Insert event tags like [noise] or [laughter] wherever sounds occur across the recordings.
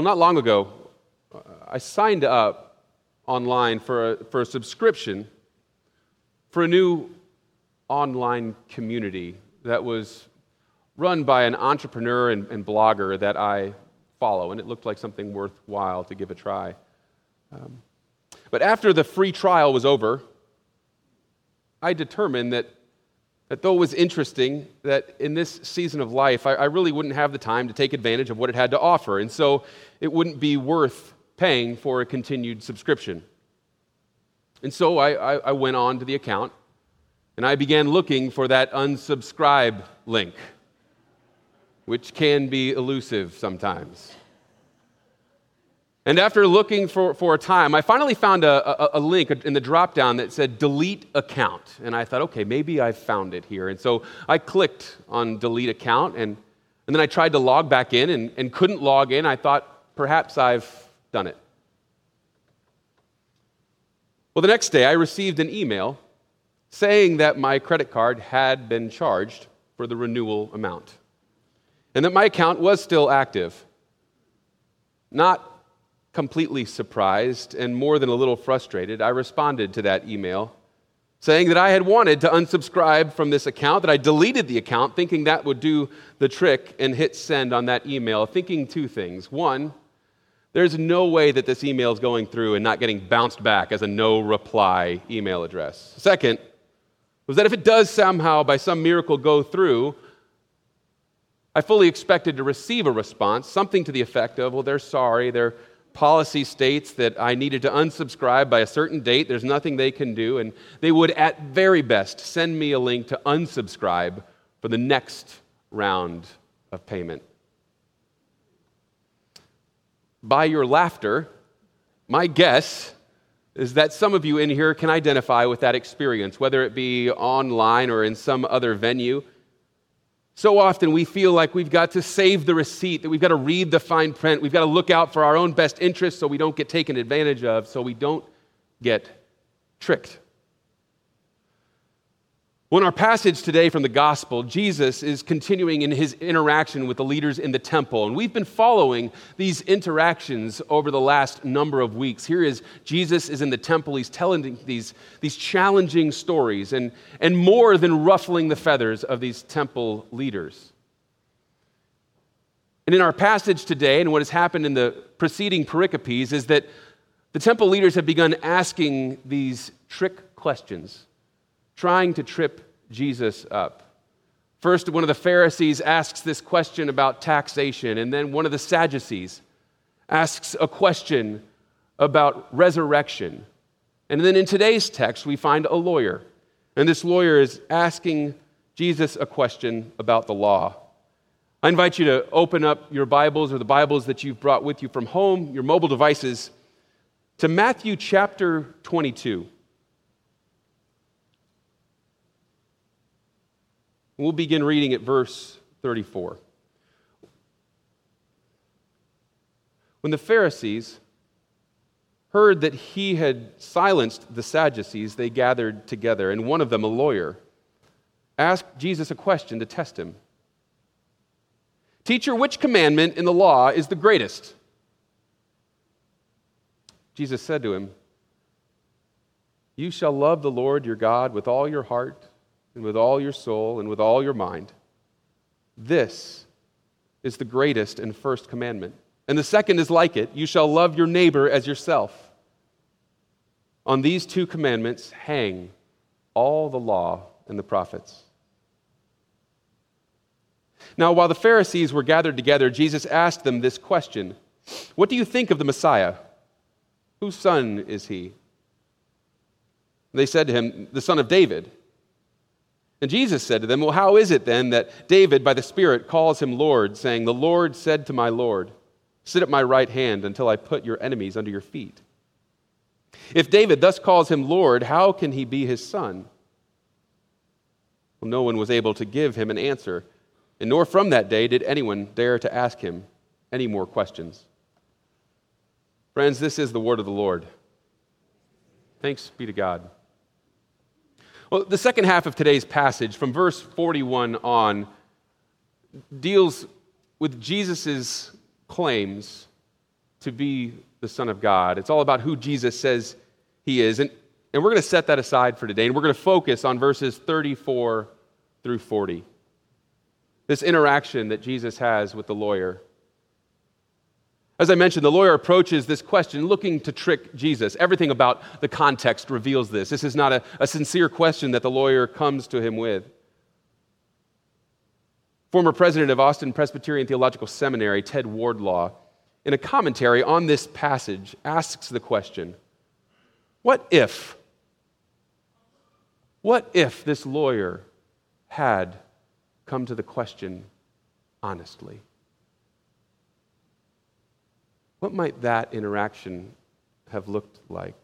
Well, not long ago, I signed up online for a, for a subscription for a new online community that was run by an entrepreneur and, and blogger that I follow, and it looked like something worthwhile to give a try. Um, but after the free trial was over, I determined that, that though it was interesting, that in this season of life, I, I really wouldn't have the time to take advantage of what it had to offer. And so it wouldn't be worth paying for a continued subscription. And so I, I, I went on to the account and I began looking for that unsubscribe link, which can be elusive sometimes. And after looking for, for a time, I finally found a, a, a link in the dropdown that said delete account. And I thought, okay, maybe I found it here. And so I clicked on delete account, and, and then I tried to log back in and, and couldn't log in. I thought, perhaps I've done it. Well, the next day, I received an email saying that my credit card had been charged for the renewal amount and that my account was still active. Not completely surprised and more than a little frustrated, I responded to that email saying that I had wanted to unsubscribe from this account, that I deleted the account thinking that would do the trick and hit send on that email, thinking two things. One, there's no way that this email is going through and not getting bounced back as a no reply email address. Second, was that if it does somehow, by some miracle, go through, I fully expected to receive a response, something to the effect of, well, they're sorry, they're policy states that I needed to unsubscribe by a certain date. There's nothing they can do. And they would, at very best, send me a link to unsubscribe for the next round of payment. By your laughter, my guess is that some of you in here can identify with that experience, whether it be online or in some other venue. So often we feel like we've got to save the receipt, that we've got to read the fine print, we've got to look out for our own best interests so we don't get taken advantage of, so we don't get tricked. Well, in our passage today from the gospel, Jesus is continuing in his interaction with the leaders in the temple. And we've been following these interactions over the last number of weeks. Here is Jesus is in the temple. He's telling these, these challenging stories and, and more than ruffling the feathers of these temple leaders. And in our passage today, and what has happened in the preceding pericopes, is that the temple leaders have begun asking these trick questions trying to trip Jesus up. First, one of the Pharisees asks this question about taxation, and then one of the Sadducees asks a question about resurrection. And then in today's text, we find a lawyer. And this lawyer is asking Jesus a question about the law. I invite you to open up your Bibles or the Bibles that you've brought with you from home, your mobile devices, to Matthew chapter 22. We'll begin reading at verse 34. When the Pharisees heard that he had silenced the Sadducees, they gathered together, and one of them, a lawyer, asked Jesus a question to test him Teacher, which commandment in the law is the greatest? Jesus said to him, You shall love the Lord your God with all your heart and with all your soul and with all your mind. This is the greatest and first commandment. And the second is like it you shall love your neighbor as yourself. On these two commandments hang all the law and the prophets. Now, while the Pharisees were gathered together, Jesus asked them this question What do you think of the Messiah? Whose son is he? They said to him, The son of David. And Jesus said to them, Well, how is it then that David, by the Spirit, calls him Lord, saying, The Lord said to my Lord, Sit at my right hand until I put your enemies under your feet? If David thus calls him Lord, how can he be his son? Well, no one was able to give him an answer, and nor from that day did anyone dare to ask him any more questions. Friends, this is the word of the Lord. Thanks be to God. Well, the second half of today's passage, from verse 41 on, deals with Jesus' claims to be the Son of God. It's all about who Jesus says he is. And, and we're going to set that aside for today, and we're going to focus on verses 34 through 40. This interaction that Jesus has with the lawyer. As I mentioned, the lawyer approaches this question looking to trick Jesus. Everything about the context reveals this. This is not a, a sincere question that the lawyer comes to him with. Former president of Austin Presbyterian Theological Seminary, Ted Wardlaw, in a commentary on this passage, asks the question What if? What if this lawyer had come to the question honestly? What might that interaction have looked like?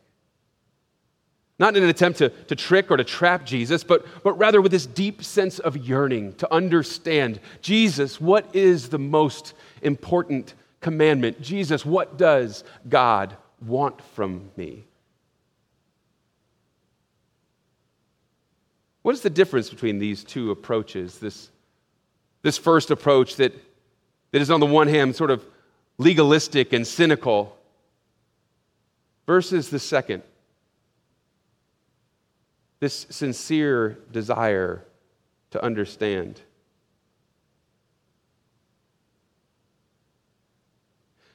Not in an attempt to, to trick or to trap Jesus, but, but rather with this deep sense of yearning to understand Jesus, what is the most important commandment? Jesus, what does God want from me? What is the difference between these two approaches? This, this first approach that, that is, on the one hand, sort of legalistic and cynical, versus the second this sincere desire to understand.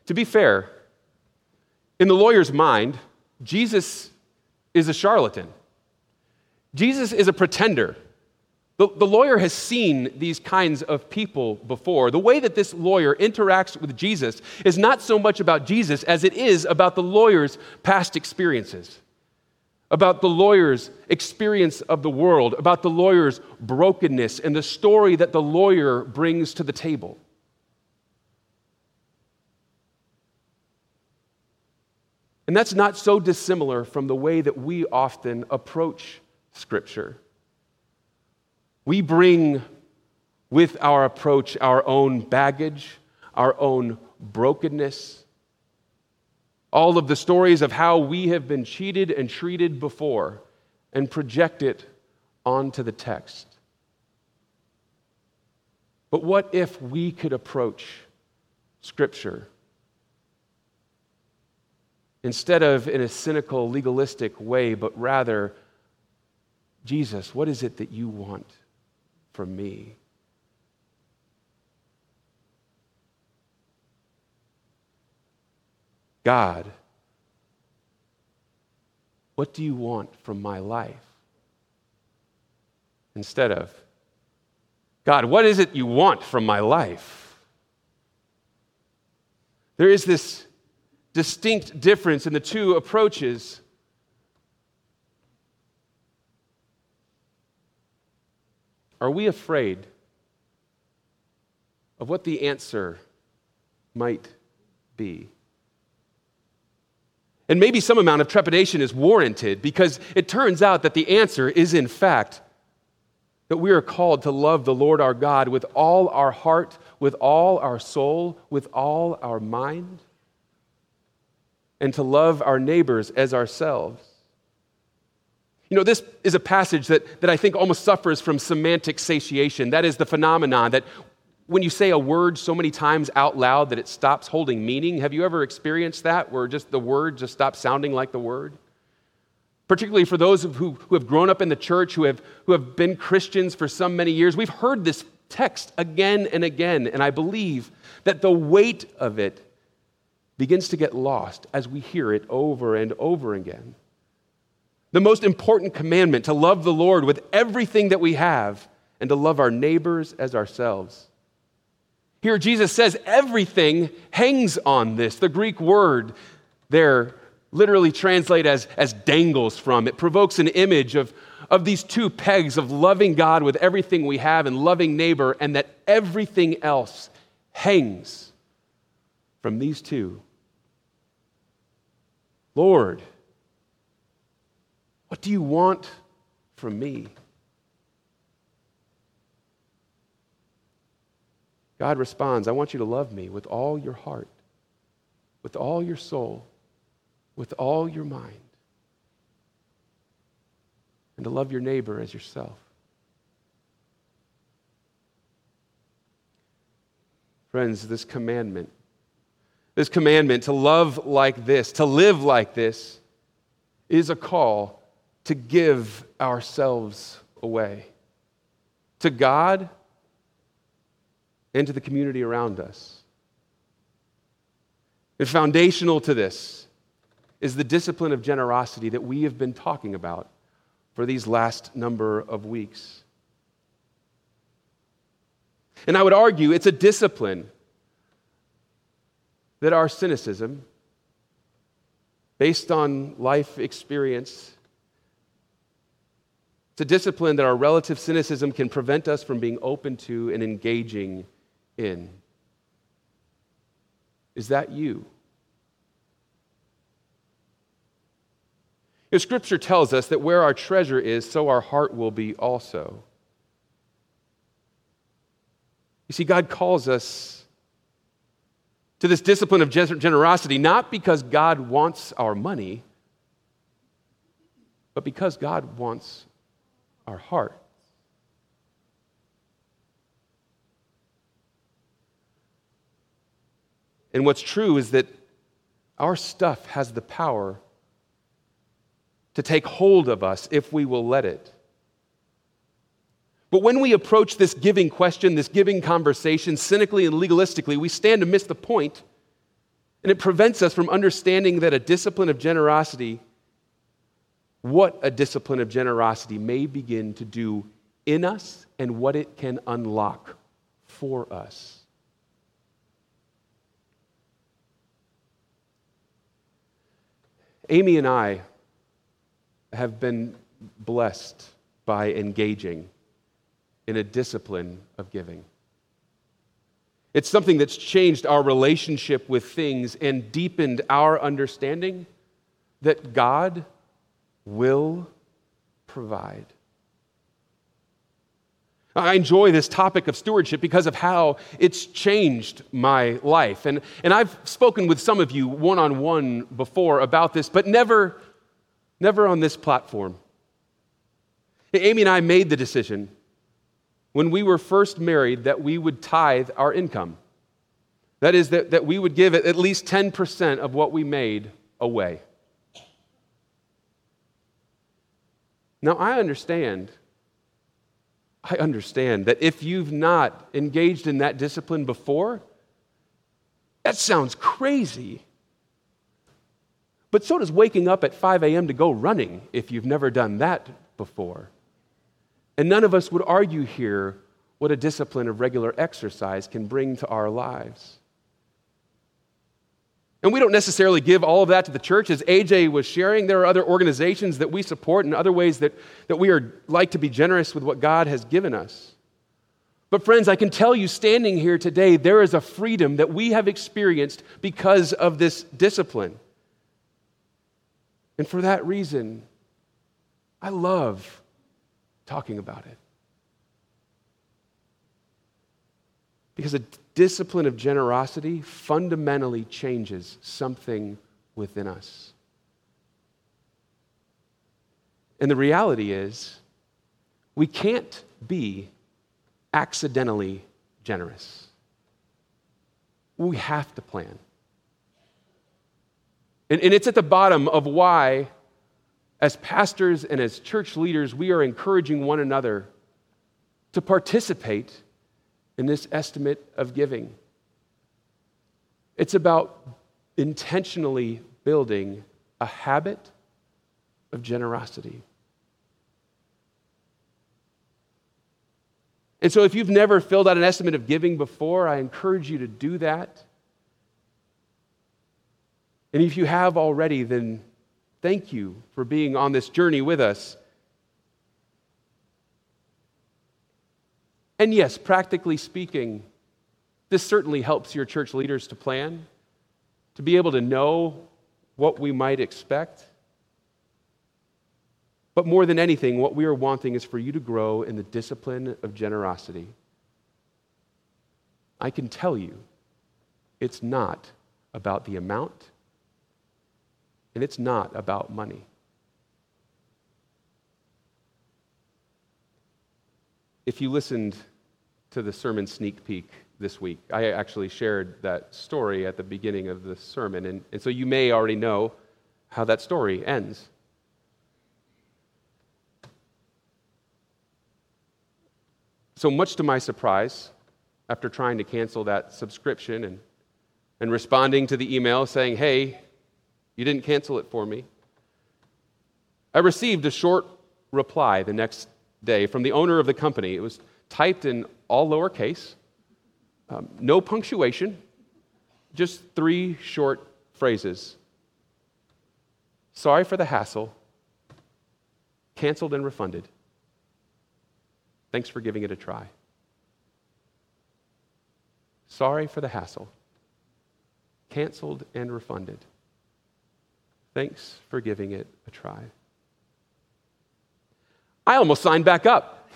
To be fair, in the lawyer's mind, Jesus is a charlatan. Jesus is a pretender. The, the, lawyer has seen these kinds of people before. The way that this lawyer interacts with Jesus is not so much about Jesus as it is about the lawyer's past experiences about the lawyer's experience of the world, about the lawyer's brokenness, and the story that the lawyer brings to the table. And that's not so dissimilar from the way that we often approach Scripture. We bring with our approach our own baggage, our own brokenness, all of the stories of how we have been cheated and treated before and project it onto the text. But what if we could approach Scripture instead of in a cynical, legalistic way, but rather, Jesus, what is it that you want from me? God, what do you want from my life? Instead of, God, what is it you want from my life? There is this distinct difference in the two approaches. Are we afraid of what the answer might be? And maybe some amount of trepidation is warranted because it turns out that the answer is, in fact, that we are called to love the Lord our God with all our heart, with all our soul, with all our mind, and to love our neighbors as ourselves. You know, this is a passage that, that I think almost suffers from semantic satiation. That is the phenomenon that when you say a word so many times out loud that it stops holding meaning. Have you ever experienced that where just the word just stops sounding like the word? Particularly for those who, who have grown up in the church, who have, who have been Christians for some many years, we've heard this text again and again, and I believe that the weight of it begins to get lost as we hear it over and over again. The most important commandment to love the Lord with everything that we have and to love our neighbors as ourselves. Here, Jesus says everything hangs on this. The Greek word there literally translate as, as dangles from. It provokes an image of, of these two pegs of loving God with everything we have and loving neighbor, and that everything else hangs from these two. Lord, what do you want from me? God responds, I want you to love me with all your heart, with all your soul, with all your mind, and to love your neighbor as yourself. Friends, this commandment, this commandment to love like this, to live like this, is a call to give ourselves away to God and to the community around us. And foundational to this is the discipline of generosity that we have been talking about for these last number of weeks. And I would argue it's a discipline that our cynicism, based on life experience, it's a discipline that our relative cynicism can prevent us from being open to and engaging in. Is that you? If Scripture tells us that where our treasure is, so our heart will be also. You see, God calls us to this discipline of generosity not because God wants our money, but because God wants our heart. And what's true is that our stuff has the power to take hold of us if we will let it. But when we approach this giving question, this giving conversation, cynically and legalistically, we stand to miss the point, and it prevents us from understanding that a discipline of generosity, what a discipline of generosity may begin to do in us and what it can unlock for us. Amy and I have been blessed by engaging in a discipline of giving. It's something that's changed our relationship with things and deepened our understanding that God will provide. I enjoy this topic of stewardship because of how it's changed my life. And, and I've spoken with some of you one on one before about this, but never, never on this platform. Amy and I made the decision when we were first married that we would tithe our income. That is, that, that we would give at least 10% of what we made away. Now, I understand I understand that if you've not engaged in that discipline before, that sounds crazy. But so does waking up at 5 a.m. to go running if you've never done that before. And none of us would argue here what a discipline of regular exercise can bring to our lives. And we don't necessarily give all of that to the church. As AJ was sharing, there are other organizations that we support and other ways that, that we are like to be generous with what God has given us. But, friends, I can tell you standing here today, there is a freedom that we have experienced because of this discipline. And for that reason, I love talking about it. Because a discipline of generosity fundamentally changes something within us. And the reality is, we can't be accidentally generous. We have to plan. And, and, it's at the bottom of why, as pastors and as church leaders, we are encouraging one another to participate in this estimate of giving. It's about intentionally building a habit of generosity. And so, if you've never filled out an estimate of giving before, I encourage you to do that. And if you have already, then thank you for being on this journey with us. And yes, practically speaking, this certainly helps your church leaders to plan, to be able to know what we might expect. But more than anything, what we are wanting is for you to grow in the discipline of generosity. I can tell you, it's not about the amount, and it's not about money. If you listened to the sermon sneak peek this week. I actually shared that story at the beginning of the sermon, and, and so you may already know how that story ends. So, much to my surprise, after trying to cancel that subscription and, and responding to the email saying, hey, you didn't cancel it for me, I received a short reply the next day from the owner of the company. It was typed in all lowercase, um, no punctuation, just three short phrases. Sorry for the hassle, canceled and refunded. Thanks for giving it a try. Sorry for the hassle. Canceled and refunded. Thanks for giving it a try. I almost signed back up.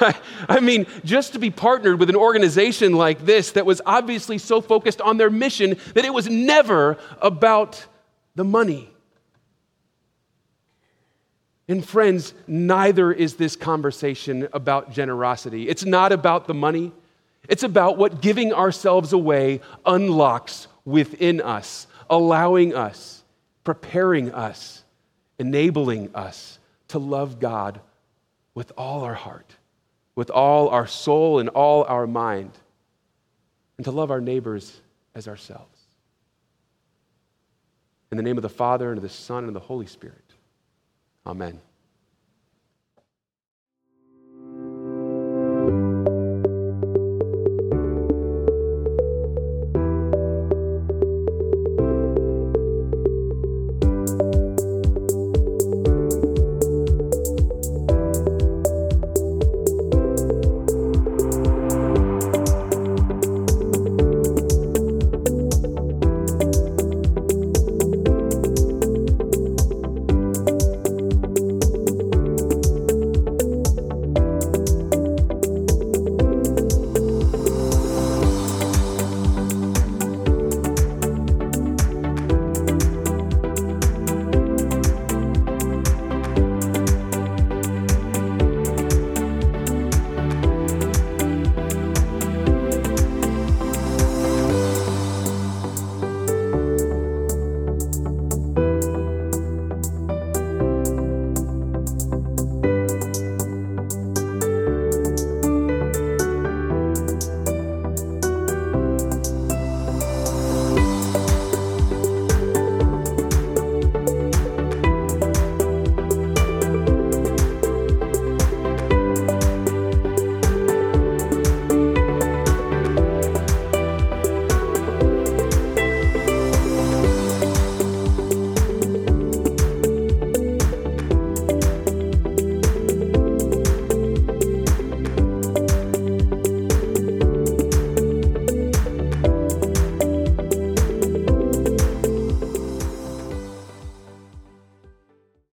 [laughs] I mean, just to be partnered with an organization like this that was obviously so focused on their mission that it was never about the money. And friends, neither is this conversation about generosity. It's not about the money, it's about what giving ourselves away unlocks within us, allowing us, preparing us, enabling us to love God with all our heart, with all our soul and all our mind, and to love our neighbors as ourselves. In the name of the Father, and of the Son, and of the Holy Spirit. Amen.